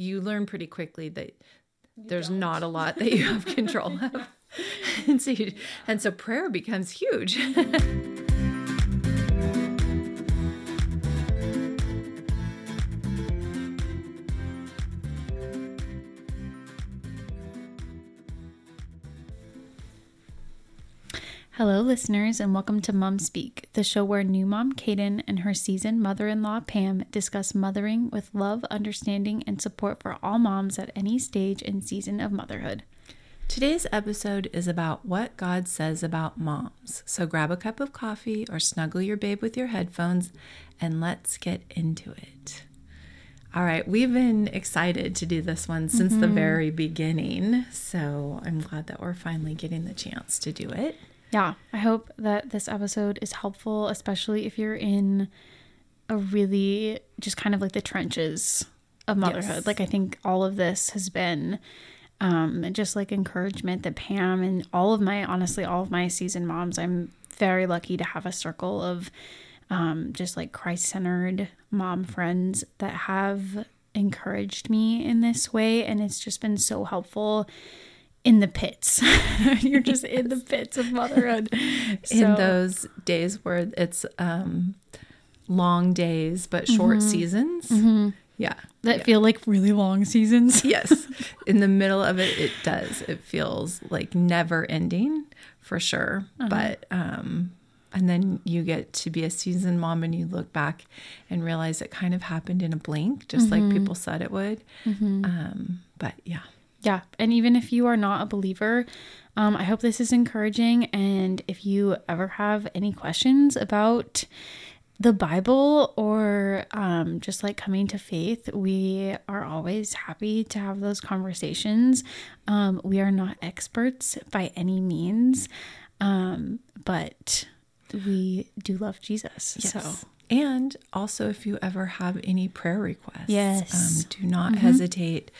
you learn pretty quickly that there's not a lot that you have control of. and so you, and so prayer becomes huge. Mm-hmm. Hello, listeners, and welcome to Mom Speak, the show where new mom Cayden and her seasoned mother in law Pam discuss mothering with love, understanding, and support for all moms at any stage and season of motherhood. Today's episode is about what God says about moms. So grab a cup of coffee or snuggle your babe with your headphones and let's get into it. All right, we've been excited to do this one since the mm-hmm. very beginning. So I'm glad that we're finally getting the chance to do it. Yeah, I hope that this episode is helpful, especially if you're in a really just kind of like the trenches of motherhood. Yes. Like, I think all of this has been um, just like encouragement that Pam and all of my, honestly, all of my seasoned moms, I'm very lucky to have a circle of um, just like Christ centered mom friends that have encouraged me in this way. And it's just been so helpful in the pits. You're just in the pits of motherhood. in So- those days where it's um, long days but short seasons. Yeah. that yeah. feel like really long seasons. yes. In the middle of it, it does. It feels like never ending for sure. But, um, and then you get to be a seasoned mom and you look back and realize it kind of happened in a blink, just like people said it would. Um, but yeah. Yeah. And even if you are not a believer, um, I hope this is encouraging. And if you ever have any questions about the Bible or um, just like coming to faith, we are always happy to have those conversations. Um, we are not experts by any means, um, but we do love Jesus. So, And also, if you ever have any prayer requests, Yes. um, do not hesitate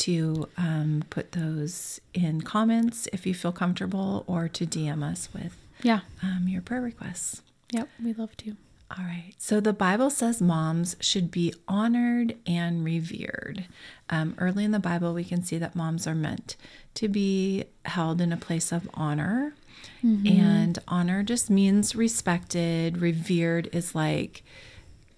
to um, put those in comments if you feel comfortable or to DM us with yeah. um, your prayer requests. Yep. We love to. All right. So the Bible says moms should be honored and revered. Um, early in the Bible, we can see that moms are meant to be held in a place of honor. And honor just means respected. Revered is like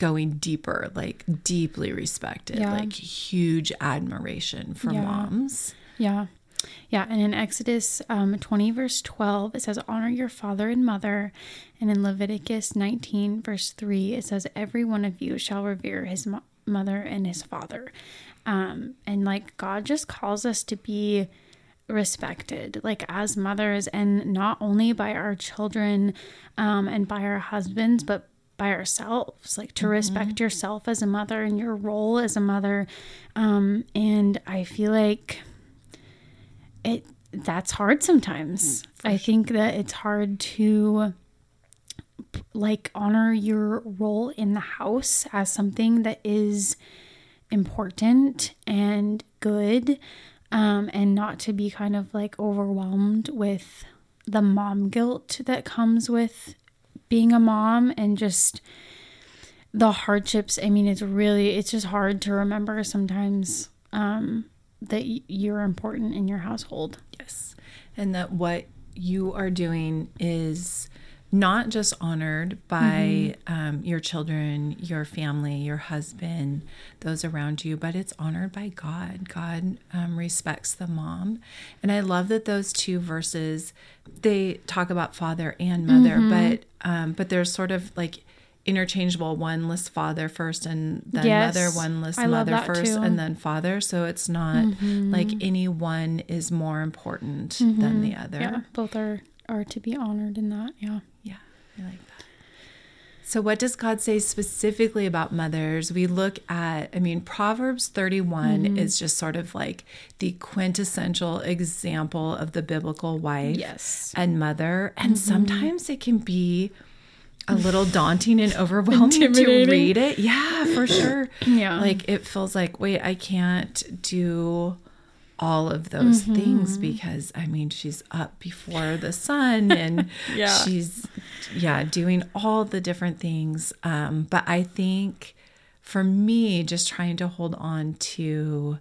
going deeper, like deeply respected, Yeah. like huge admiration for Yeah. moms. Yeah. Yeah. And in Exodus um, 20, verse 12, it says, Honor your father and mother. And in Leviticus 19, verse 3, it says, Every one of you shall revere his mo- mother and his father. Um, and like God just calls us to be respected, like as mothers, and not only by our children um, and by our husbands, but by ourselves, like to respect yourself as a mother and your role as a mother. Um, and I feel like it that's hard sometimes. I think that it's hard to like honor your role in the house as something that is important and good um and not to be kind of like overwhelmed with the mom guilt that comes with being a mom and just the hardships i mean it's really it's just hard to remember sometimes um that you're important in your household Yes. And that what you are doing is not just honored by um, your children, your family, your husband, those around you, but it's honored by God. God um, respects the mom. And I love that those two verses, they talk about father and mother, but um, but there's sort of like interchangeable one lists father first and then Yes. mother one lists I mother first too. Mm-hmm. and then father so it's not like any one is more important than the other yeah both are are to be honored in that yeah yeah i like that so what does god say specifically about mothers we look at i mean proverbs 31 Mm-hmm. is just sort of like the quintessential example of the biblical wife Yes. and mother and sometimes it can be a little daunting and overwhelming to read it. Yeah, for sure. Yeah. Like it feels like, wait, I can't do all of those Mm-hmm. things because I mean, she's up before the sun and Yeah. she's, yeah, doing all the different things. Um, but I think for me, just trying to hold on to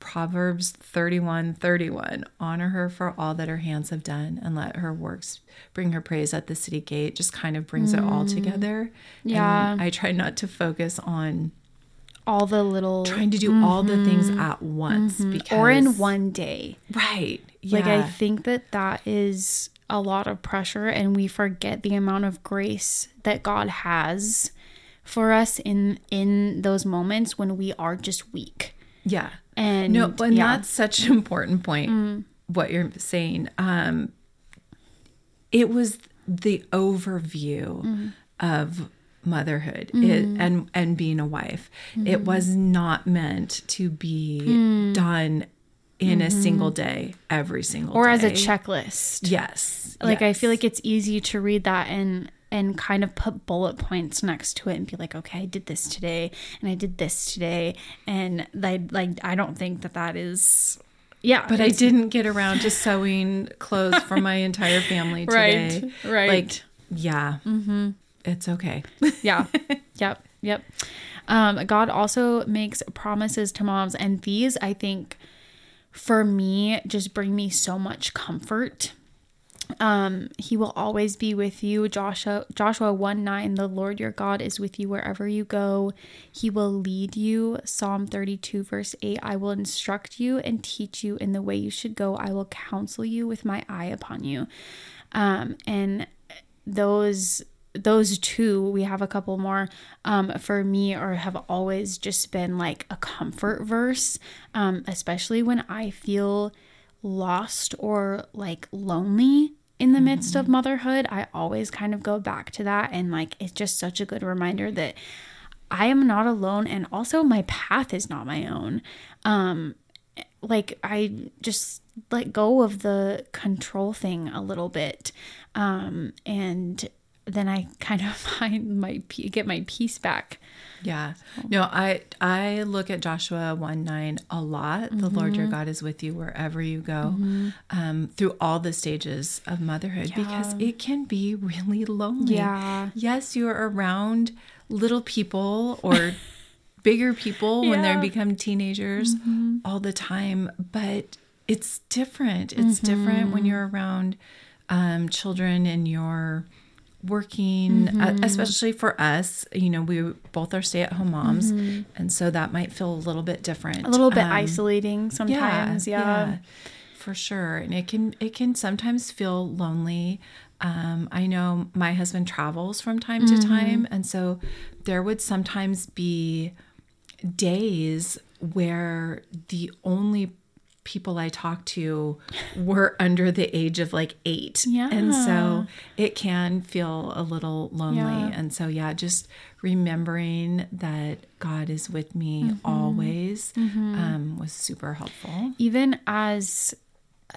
Proverbs 31 31. Honor her for all that her hands have done and let her works bring her praise at the city gate. Just kind of brings it all together. Yeah. And I try not to focus on All the little trying to do all the things at once because or in one day. right. Like I think that that is a lot of pressure and we forget the amount of grace that God has for us in in those moments when we are just weak. yeah. And No, but yeah. Mm. that's such an important point. What you're saying. Um, it was the overview Mm. of motherhood it, and and being a wife. It Mm-hmm. was not meant to be Mm. done in a single day, every single Mm-hmm. or as a checklist. Yes, Like I feel like it's easy to read that and and kind of put bullet points next to it and be like, okay, I did this today and I did this today, and like like I don't think that that is. Yeah, But I didn't get around to sewing clothes for my entire family today. Right, right. Like, yeah, mm-hmm. It's okay. yeah. Yep. Yep. Um god also makes promises to moms and these i think for me just bring me so much comfort. Um he will always be with you. Joshua joshua 1 9 the lord your god is with you wherever you go. He will lead you. Psalm 32 verse 8 i will instruct you and teach you in the way you should go. I will counsel you with my eye upon you. Um and those those two we have a couple more. Um for me or have always just been like a comfort verse um especially when i feel lost or like lonely in the midst of motherhood i always kind of go back to that. And like it's just such a good reminder that i am not alone and also my path is not my own. Um like I just let go of the control thing a little bit. Um, and then I kind of find my get my peace back. Yeah. No, I I look at Joshua 1 9 a lot. The Lord Mm-hmm. your God is with you wherever you go um, through all the stages of motherhood because it can be really lonely. Yeah. Yes, you're around little people or bigger people when they Yeah. Mm-hmm. become teenagers all the time, but it's different. It's different Mm-hmm. when you're around um, children and you're working, uh, Mm-hmm. especially for us. You know, we both are stay at home moms, and so that might feel a little bit different. Mm-hmm. A little bit Um, isolating sometimes. Yeah. for sure and it can it can sometimes feel lonely um, i know my husband travels from time to time and so there would sometimes be days where the only people i talked to were under the age of like eight. And so it can feel a little lonely. Yeah. and so yeah just remembering that god is with me Mm-hmm. always um, was super helpful. Even as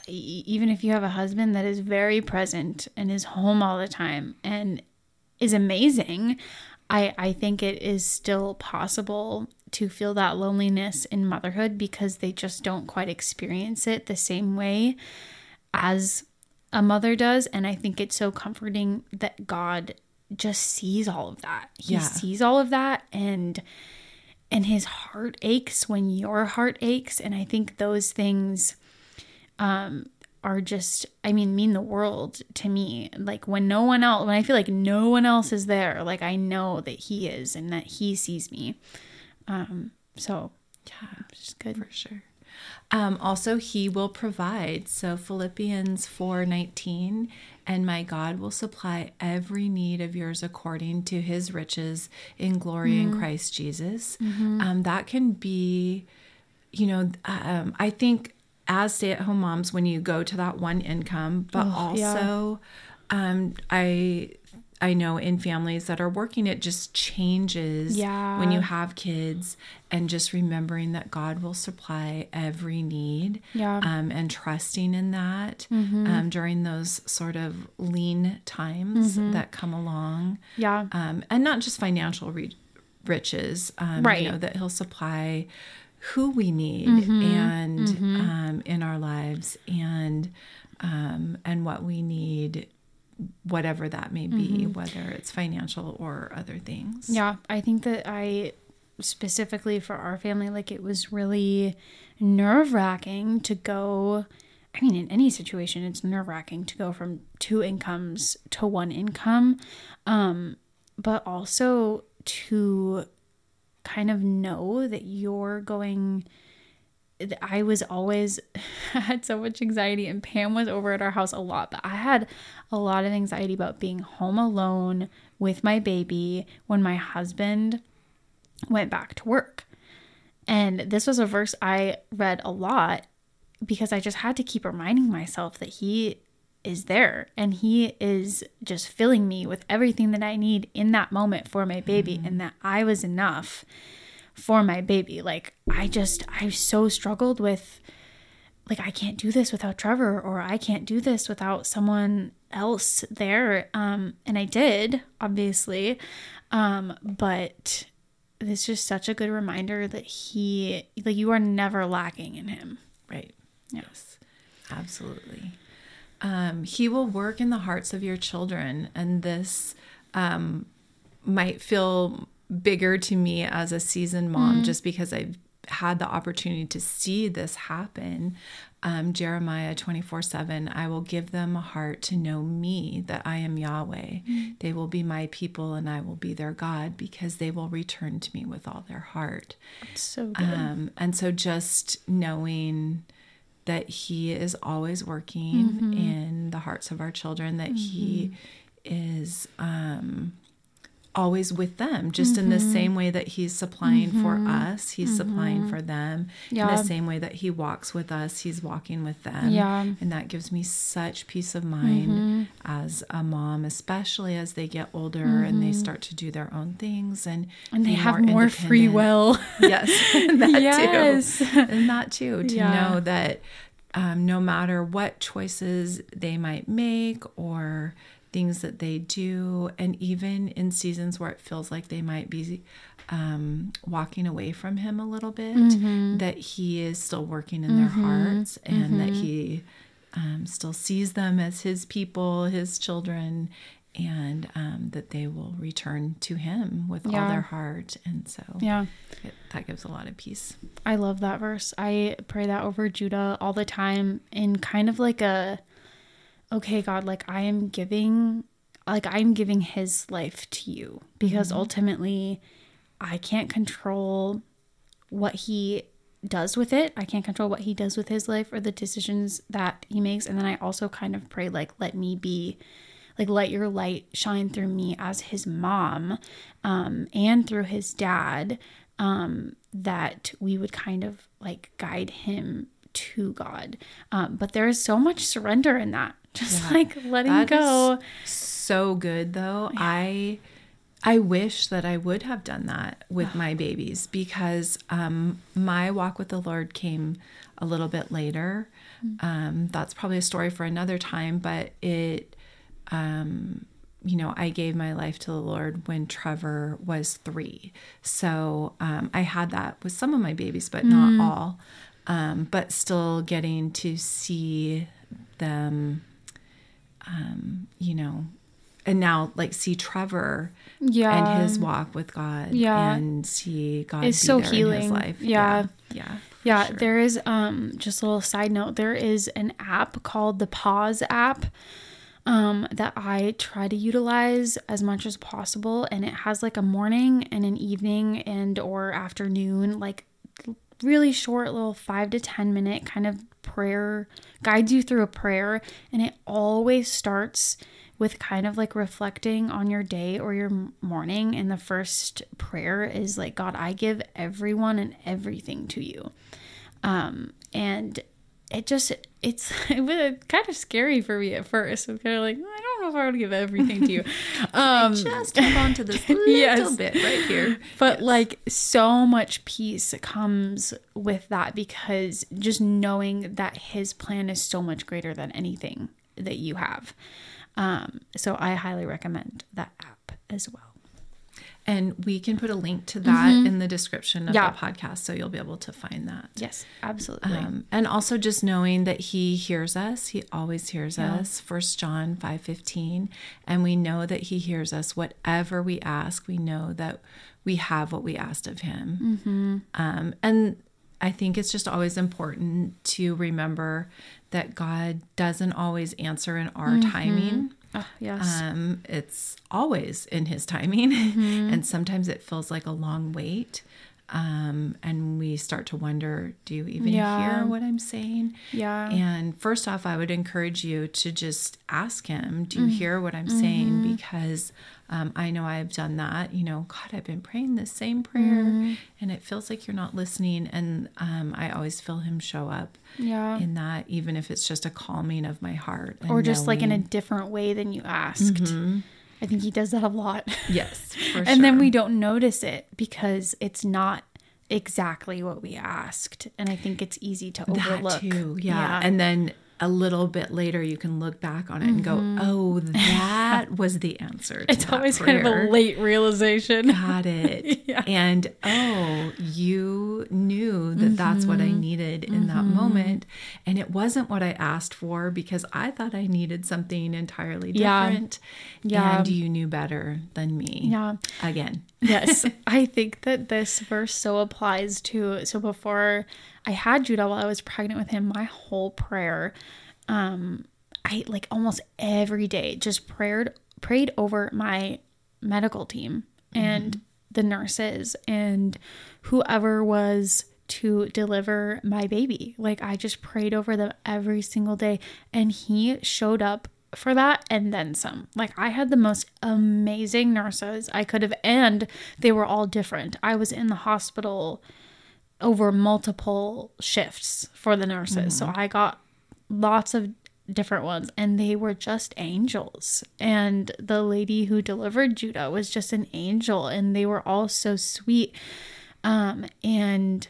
even if you have a husband that is very present and is home all the time and is amazing, I I think it is still possible to feel that loneliness in motherhood because they just don't quite experience it the same way as a mother does and I think it's so comforting that God just sees all of that. He Yeah. sees all of that and and his heart aches when your heart aches and I think those things um are just I mean mean the world to me. Like when no one else when I feel like no one else is there, like I know that he is and that he sees me. Um so yeah it's just good. for sure. Um, also he will provide. So philippians 4 19 and my god will supply every need of yours according to his riches in glory in christ jesus. Um, that can be you know um, i think as stay-at-home moms when you go to that one income but yeah. also um, i i know in families that are working it just changes Yeah. when you have kids and just remembering that God will supply every need Yeah. um, and trusting in that um, during those sort of lean times that come along. Yeah. Um, and not just financial re- riches, um, Right. You know, that He'll supply who we need Mm-hmm. and Um, in our lives and um, and what we need whatever that may be whether it's financial or other things Mm-hmm. Yeah, I think that I specifically for our family, like it was really nerve wracking to go. I mean, in any situation, it's nerve wracking to go from two incomes to one income. Um, but also to kind of know that you're going. I was always I had so much anxiety, and Pam was over at our house a lot, but I had a lot of anxiety about being home alone with my baby when my husband went back to work. And this was a verse I read a lot because I just had to keep reminding myself that he is there and he is just filling me with everything that I need in that moment for my baby mm-hmm. and that I was enough for my baby. Like I just I so struggled with like I can't do this without Trevor or I can't do this without someone else there. Um and I did, obviously. Um but it's just such a good reminder that he like you are never lacking in him. Right. Yes. Absolutely. Um, he will work in the hearts of your children, and this um, might feel bigger to me as a seasoned mom mm-hmm. just because I've had the opportunity to see this happen. Um, Jeremiah 24 7, I will give them a heart to know me, that I am Yahweh. Mm-hmm. They will be my people and I will be their God because they will return to me with all their heart. That's so good. Um, and so just knowing that He is always working mm-hmm. in the hearts of our children, that He mm-hmm. is. Um, always with them, just mm-hmm. in the mm-hmm. same way that He's supplying mm-hmm. for us, He's mm-hmm. supplying for them. Yeah. In the same way that He walks with us, He's walking with them. Yeah. And that gives me such peace of mind mm-hmm. as a mom, especially as they get older and they mm-hmm. start to do their own things and, and they have more, more free will. yes. that yes. too. And that too, to yeah. know that um, no matter what choices they might make or things that they do, and even in seasons where it feels like they might be um, walking away from Him a little bit, mm-hmm. that He is still working in mm-hmm. their hearts and mm-hmm. that He um, still sees them as His people, His children, and um, that they will return to him with yeah. all their heart and so yeah it, that gives a lot of peace i love that verse i pray that over judah all the time in kind of like a okay god like i am giving like i'm giving his life to you because mm-hmm. ultimately i can't control what he does with it i can't control what he does with his life or the decisions that he makes and then i also kind of pray like let me be like let your light shine through me as his mom um, and through his dad um, that we would kind of like guide him to God. Um, but there is so much surrender in that. Just yeah. like letting that go. so good though. Yeah. I I wish that I would have done that with my babies because um, my walk with the Lord came a little bit later. Mm. Um, that's probably a story for another time, but it um, you know, I gave my life to the Lord when Trevor was three. So um, I had that with some of my babies, but mm. not all. Um, but still getting to see them, um, you know, and now like see Trevor yeah. and his walk with God yeah. and see God is so healing. in his life. Yeah. Yeah. yeah yeah, sure. there is um just a little side note. There is an app called the Pause app um, that I try to utilize as much as possible. And it has like a morning and an evening and or afternoon, like really short little five to 10 minute kind of prayer, guides you through a prayer. And it always starts with kind of like reflecting on your day or your morning. And the first prayer is like, God, I give everyone and everything to you. Um, and it just it's it was kind of scary for me at first. I'm kind of like, I don't know if I want to give everything to you. Um, just hold on to this little yes. bit right here. But yes. like so much peace comes with that because just knowing that His plan is so much greater than anything that you have. Um, so I highly recommend that app as well. And we can put a link to that in the description of Mm-hmm. Yeah. the podcast, so you'll be able to find that. Yes, absolutely. Um, and also just knowing that he hears us he always hears us first john 5.15 and we know that he hears us whatever we ask we know that we have what we asked of him um, and i think it's just always important to remember that god doesn't always answer in our timing oh, yes. um, it's always in his timing, and sometimes it feels like a long wait. Um, and we start to wonder, do you even Yeah. hear what I'm saying? yeah. And first off, I would encourage you to just ask him, Do you Mm. hear what I'm Mm-hmm. saying? Because um, I know I've done that. You know, God, I've been praying the same prayer Mm-hmm. and it feels like you're not listening. And um, I always feel him show up yeah. in that, even if it's just a calming of my heart. or just like in a different way than you asked. I think he does that a lot. Yes, for and then we don't notice it because it's not exactly what we asked. And I think it's easy to overlook. That too, yeah. And then a little bit later, you can look back on it and go, "Oh, that was the answer." To Mm-hmm. it's always kind of a late realization. Got it. Yeah. And oh, you knew that that's what Mm-hmm. I needed in that moment, and it wasn't what I asked for because I thought I needed something entirely Yeah. different. Yeah. And you knew better than me. Yeah. Again. Yes, I think that this verse so applies to. So before I had Judah while I was pregnant with him, my whole prayer, um, I like almost every day just prayed prayed over my medical team and the nurses and whoever was to deliver my baby. Like I just prayed over them every single day and he showed up for that and then some. Like I had the most amazing nurses I could have and they were all different. I was in the hospital over multiple shifts for the nurses. So I got lots of different ones and they were just angels. And the lady who delivered Judah was just an angel and they were all so sweet. Um and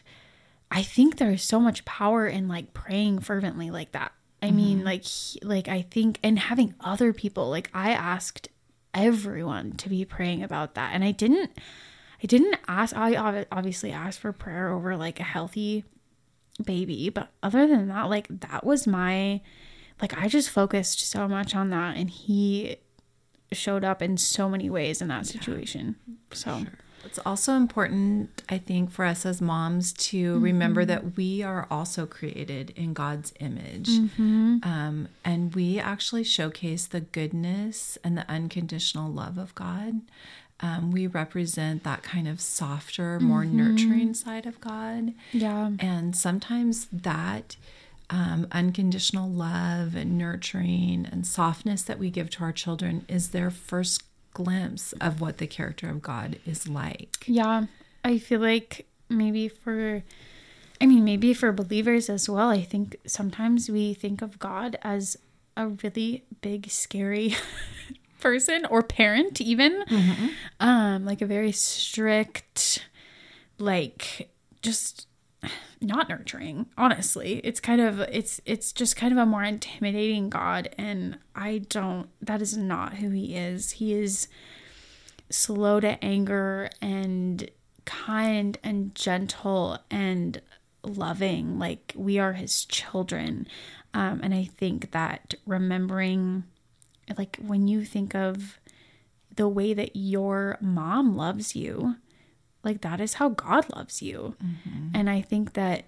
I think there's so much power in like praying fervently like that. I mean mm-hmm. like he- like I think and having other people like I asked everyone to be praying about that. And I didn't I didn't ask I obviously asked for prayer over like a healthy baby, but other than that like that was my like I just focused so much on that. And he showed up in so many ways in that situation. So It's also important, I think, for us as moms to remember that we are also created in God's image. Um, and we actually showcase the goodness and the unconditional love of God. Um, we represent that kind of softer, more nurturing side of God. yeah. And sometimes that um, unconditional love and nurturing and softness that we give to our children is their first glimpse of what the character of God is like. Yeah, I feel like maybe for, I mean, maybe for believers as well, I think sometimes we think of God as a really big, scary person or parent, even. Um, like a very strict, like just not nurturing honestly. It's kind of it's it's just kind of a more intimidating god and i don't that is not who he is. He is slow to anger and kind and gentle and loving like we are his children. Um, and i think that remembering like when you think of the way that your mom loves you like that is how god loves you and i think that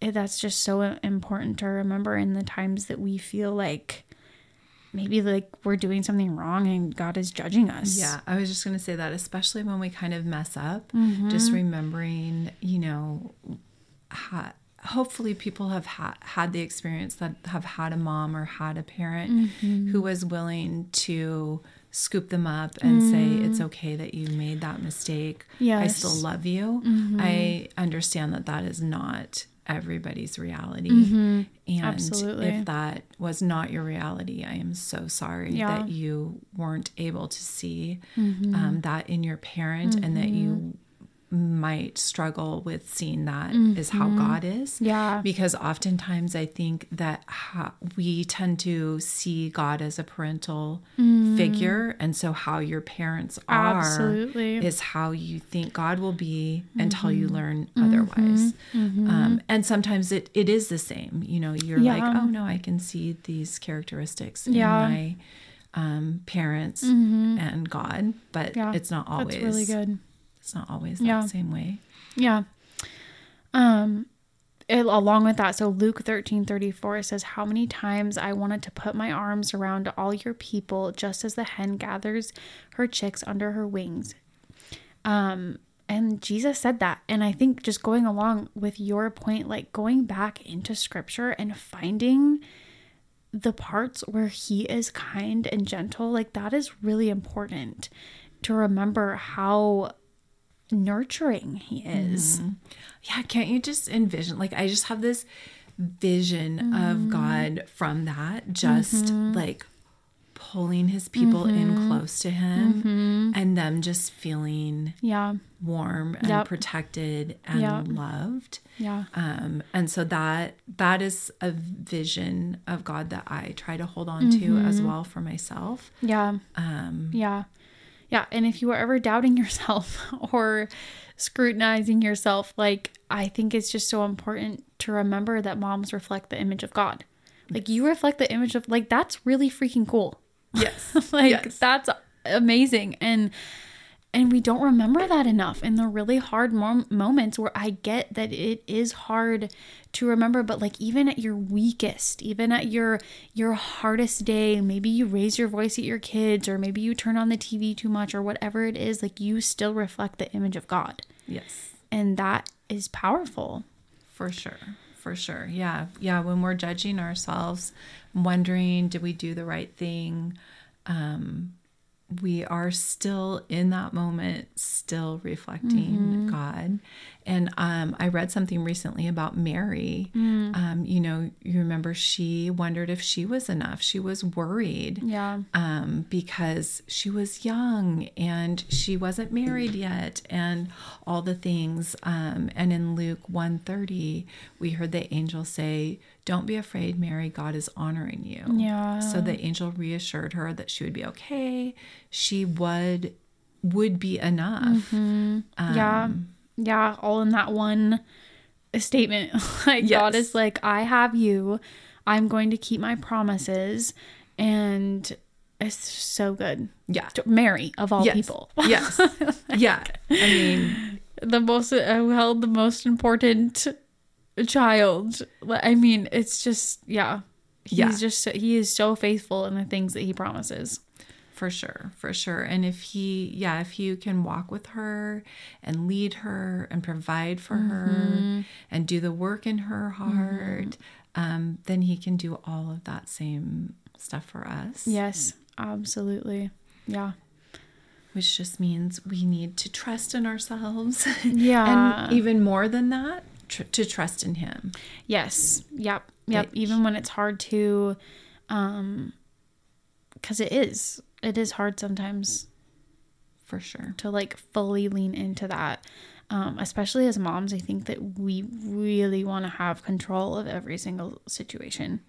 that's just so important to remember in the times that we feel like maybe like we're doing something wrong and god is judging us Yeah, I was just going to say that, especially when we kind of mess up, Mm-hmm. just remembering, you know, ha- hopefully people have ha- had the experience that have had a mom or had a parent Mm-hmm. who was willing to scoop them up and say, it's Mm. okay that you made that mistake. I still love you. Mm-hmm. I understand that that is not everybody's reality. And Mm-hmm. Absolutely. if that was not your reality, I am so sorry Yeah. that you weren't able to see Mm-hmm. um, that in your parent and that you might struggle with seeing that is how God is. Mm-hmm. Yeah. Because oftentimes I think that how we tend to see God as a parental figure. And so how your parents are Absolutely. is how you think God will be until you learn otherwise. Um, and sometimes it, it is the same. You know, you're like, oh no, I can see these characteristics in Yeah. my um, parents and God, but Yeah. it's not always That's really good. It's not always Yeah. same way. Yeah. Um it- along with that, so Luke 13 34 says, How many times I wanted to put my arms around all your people, just as the hen gathers her chicks under her wings. Um, and Jesus said that. And I think just going along with your point, like going back into scripture and finding the parts where he is kind and gentle, like that is really important to remember how nurturing he is. Yeah, can't you just envision? Like, I just have this vision Mm-hmm. of God from that, just like pulling his people in Mm-hmm. close to him and them just feeling Yeah. warm and Yep. protected and Yep. loved. Yeah. Um, and so that that is a vision of God that I try to hold on to as Mm-hmm. well for myself. Yeah. Um, Yeah. Yeah. And if you are ever doubting yourself or scrutinizing yourself, like, I think it's just so important to remember that moms reflect the image of God. Like, you reflect the image of, like, that's really freaking cool. yes, like, Yes. that's amazing. And, and we don't remember that enough in the really hard mom- moments where I get that it is hard to remember but like even at your weakest even at your your hardest day maybe you raise your voice at your kids or maybe you turn on the TV too much or whatever it is like you still reflect the image of God yes. and that is powerful For sure. For sure. Yeah. Yeah. When we're judging ourselves, wondering, did we do the right thing? Um, we are still in that moment, still reflecting God. And um, I read something recently about Mary. Um, you know, you remember she wondered if she was enough. She was worried yeah um, because she was young and she wasn't married yet and all the things um, and in luke 130 we heard the angel say don't be afraid mary god is honoring you. Yeah. so the angel reassured her that she would be okay. She would would be enough. Yeah. Yeah all in that one statement. Like god is like i have you. I'm going to keep my promises. And it's so good. Yeah. Mary of all yes. people. Yes. Yeah. I mean the most uh, held the most important child i mean it's just yeah he's Yeah. just so, he is so faithful in the things that he promises For sure, for sure. And if he, yeah, if you can walk with her and lead her and provide for her and do the work in her heart, um, then he can do all of that same stuff for us. yes absolutely yeah Which just means we need to trust in ourselves. Yeah. and even more than that, tr- to trust in him. Yes. Yep. Yep. That- Even when it's hard to, um, because it is, it is hard sometimes For sure. to like fully lean into that. Um, especially as moms, I think that we really want to have control of every single situation.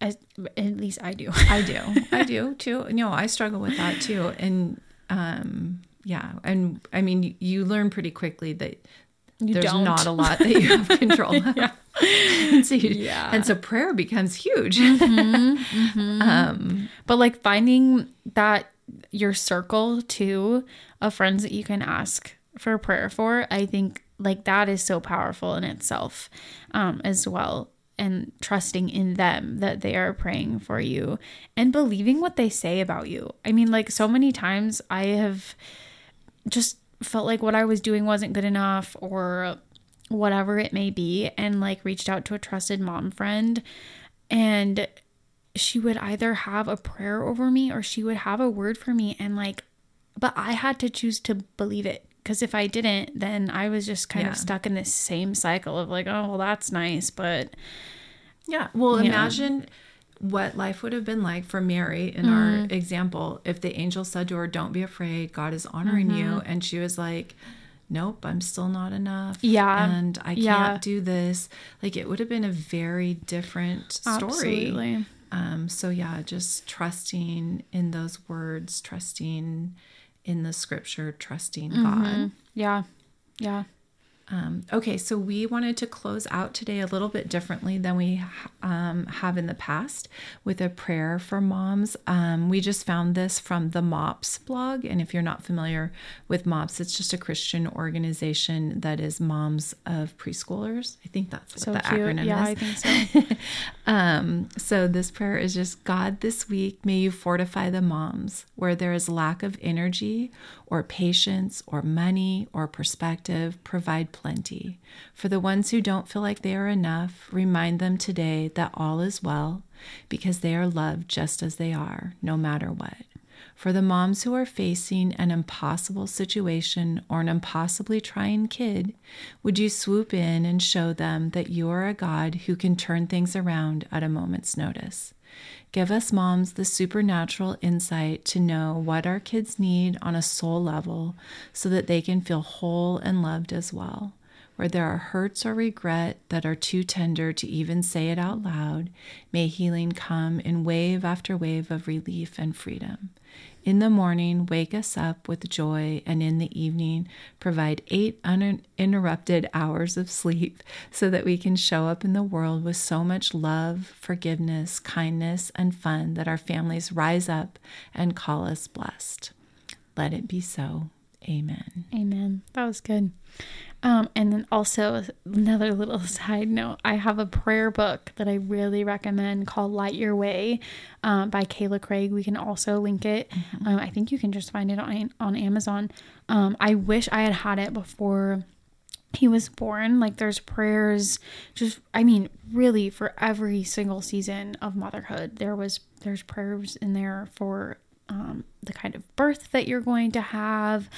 As, at least I do. I do. I do too. No, I struggle with that too. And um yeah, and I mean you learn pretty quickly that You there's don't. not a lot that you have control of. and, so you- Yeah. and so prayer becomes huge. Mm-hmm, mm-hmm. Um, but like finding that your circle too of friends that you can ask for prayer for, I think like that is so powerful in itself um, as well. And trusting in them that they are praying for you and believing what they say about you. I mean, like so many times I have just felt like what I was doing wasn't good enough or whatever it may be, and like reached out to a trusted mom friend. And she would either have a prayer over me or she would have a word for me and like but I had to choose to believe it because if I didn't then I was just kind Yeah. of stuck in this same cycle of like oh well that's nice but yeah. Well, imagine what life would have been like for Mary in our mm. example if the angel said to her, Don't be afraid, God is honoring you. Mm-hmm. And she was like, nope, I'm still not enough. Yeah. And I can't Yeah. do this. Like it would have been a very different story. Absolutely. Um, so yeah, just trusting in those words, trusting in the scripture, trusting God. Mm-hmm. Yeah. Yeah. Um, okay, so we wanted to close out today a little bit differently than we um, have in the past with a prayer for moms. Um, we just found this from the MOPS blog. And if you're not familiar with MOPS, it's just a Christian organization that is moms of preschoolers. I think that's what So the cute. acronym Yeah, is. I think so. Um, so this prayer is just God, this week, may you fortify the moms where there is lack of energy or patience or money or perspective, provide plenty. For the ones who don't feel like they are enough, remind them today that all is well because they are loved just as they are, no matter what. For the moms who are facing an impossible situation or an impossibly trying kid, would you swoop in and show them that you are a God who can turn things around at a moment's notice? Give us moms the supernatural insight to know what our kids need on a soul level so that they can feel whole and loved as well. Where there are hurts or regret that are too tender to even say it out loud, may healing come in wave after wave of relief and freedom. In the morning, wake us up with joy, and in the evening, provide eight uninterrupted hours of sleep so that we can show up in the world with so much love, forgiveness, kindness, and fun that our families rise up and call us blessed. Let it be so. Amen. Amen. That was good. Um, and then also another little side note, I have a prayer book that I really recommend called Light Your Way um, by Kayla Craig. We can also link it. Um, I think you can just find it on on Amazon. Um, I wish I had had it before he was born. Like there's prayers, just I mean, really for every single season of motherhood, there was there's prayers in there for um, the kind of birth that you're going to have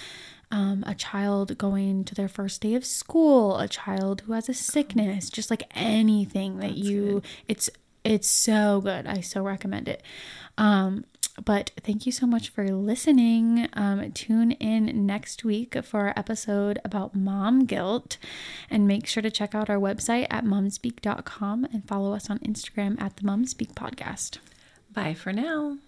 um, a child going to their first day of school, a child who has a sickness, just like anything that you it's it's so good. I so recommend it. Um, but thank you so much for listening. Um, tune in next week for our episode about mom guilt. And make sure to check out our website at momspeak.com and follow us on Instagram at the Momspeak Podcast. Bye for now.